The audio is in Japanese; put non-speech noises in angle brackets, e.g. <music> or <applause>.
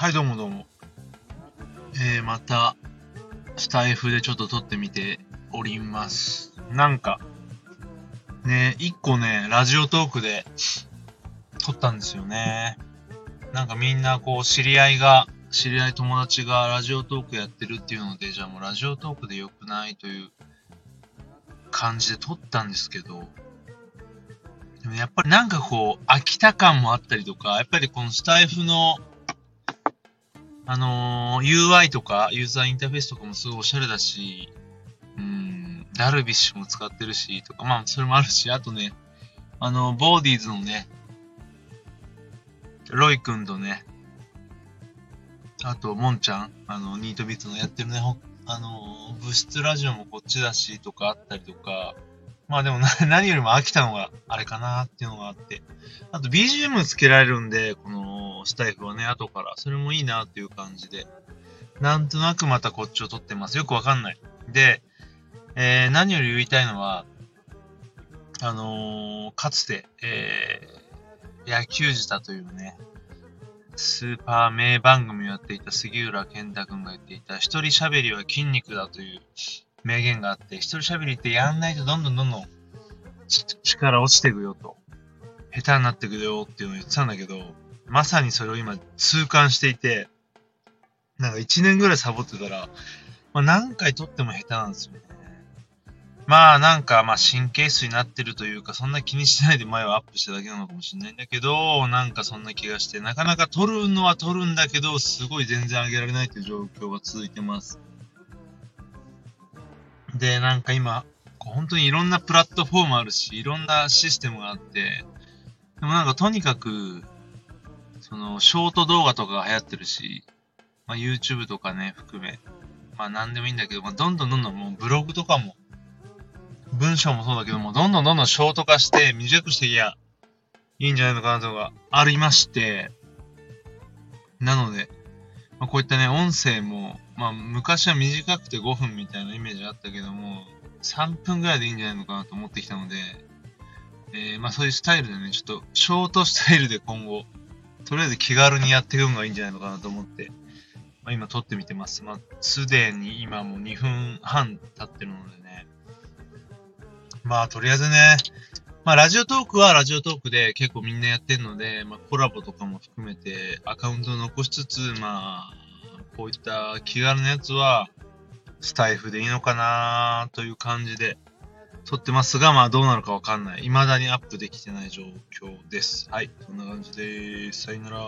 はい、どうもどうも。えー、また、スタイフでちょっと撮ってみております。なんか、ね、一個ね、ラジオトークで撮ったんですよね。なんかみんなこう、知り合いが、知り合い友達がラジオトークやってるっていうので、じゃあもうラジオトークで良くないという感じで撮ったんですけど、でもやっぱりなんかこう、飽きた感もあったりとか、やっぱりこのスタイフの、あのー UI とか、ユーザーインターフェースとかもすごいおしゃれだし、うん、ダルビッシュも使ってるし、とか、まあ、それもあるし、あとね、あの、ボーディーズのね、ロイ君とね、あと、モンちゃん、あの、ニートビーツのやってるね、あの、物質ラジオもこっちだし、とかあったりとか、まあでも <laughs> 何よりも飽きたのがあれかなっていうのがあって、あと BGM つけられるんで、このスタイフはね、後から。それもいいなっていう感じで。なんとなくまたこっちを撮ってます。よくわかんない。で、えー、何より言いたいのは、あのーかつて、えー、野球舌というね、スーパー名番組をやっていた杉浦健太君が言っていた、一人喋りは筋肉だという名言があって、一人喋りってやんないとどんどんどんどん力落ちていくよと。下手になってくよっていうのを言ってたんだけど、まさにそれを今痛感していて、なんか1年ぐらいサボってたら、まあ、何回撮っても下手なんですよね。まあなんかまあ神経質になってるというか、そんな気にしないで前はアップしただけなのかもしれないんだけど、なんかそんな気がして、なかなか撮るのは撮るんだけど、すごい全然上げられないという状況が続いてます。で、なんか今、本当にいろんなプラットフォームあるし、いろんなシステムがあって、でもなんかとにかく、その、ショート動画とかが流行ってるし、まあ YouTube とかね、含め、まあ何でもいいんだけど、まあどんどんどんどんもうブログとかも、文章もそうだけども、どんどんどんどんショート化して、短くしていや、いいんじゃないのかなとか、ありまして、なので、まあ、こういったね、音声も、まあ昔は短くて5分みたいなイメージあったけども、3分ぐらいでいいんじゃないのかなと思ってきたので、えーまあそういうスタイルでね、ちょっとショートスタイルで今後、とりあえず気軽にやっていくのがいいんじゃないのかなと思って、まあ、今撮ってみてます。まあ、すでに今もう2分半経ってるのでね。まあとりあえずね、まあラジオトークはラジオトークで結構みんなやってるので、まあコラボとかも含めてアカウントを残しつつ、まあ、こういった気軽なやつは、スタイフでいいのかなという感じで撮ってますが、まあどうなるかわかんない。未だにアップできてない状況です。はい、そんな感じです。さよなら。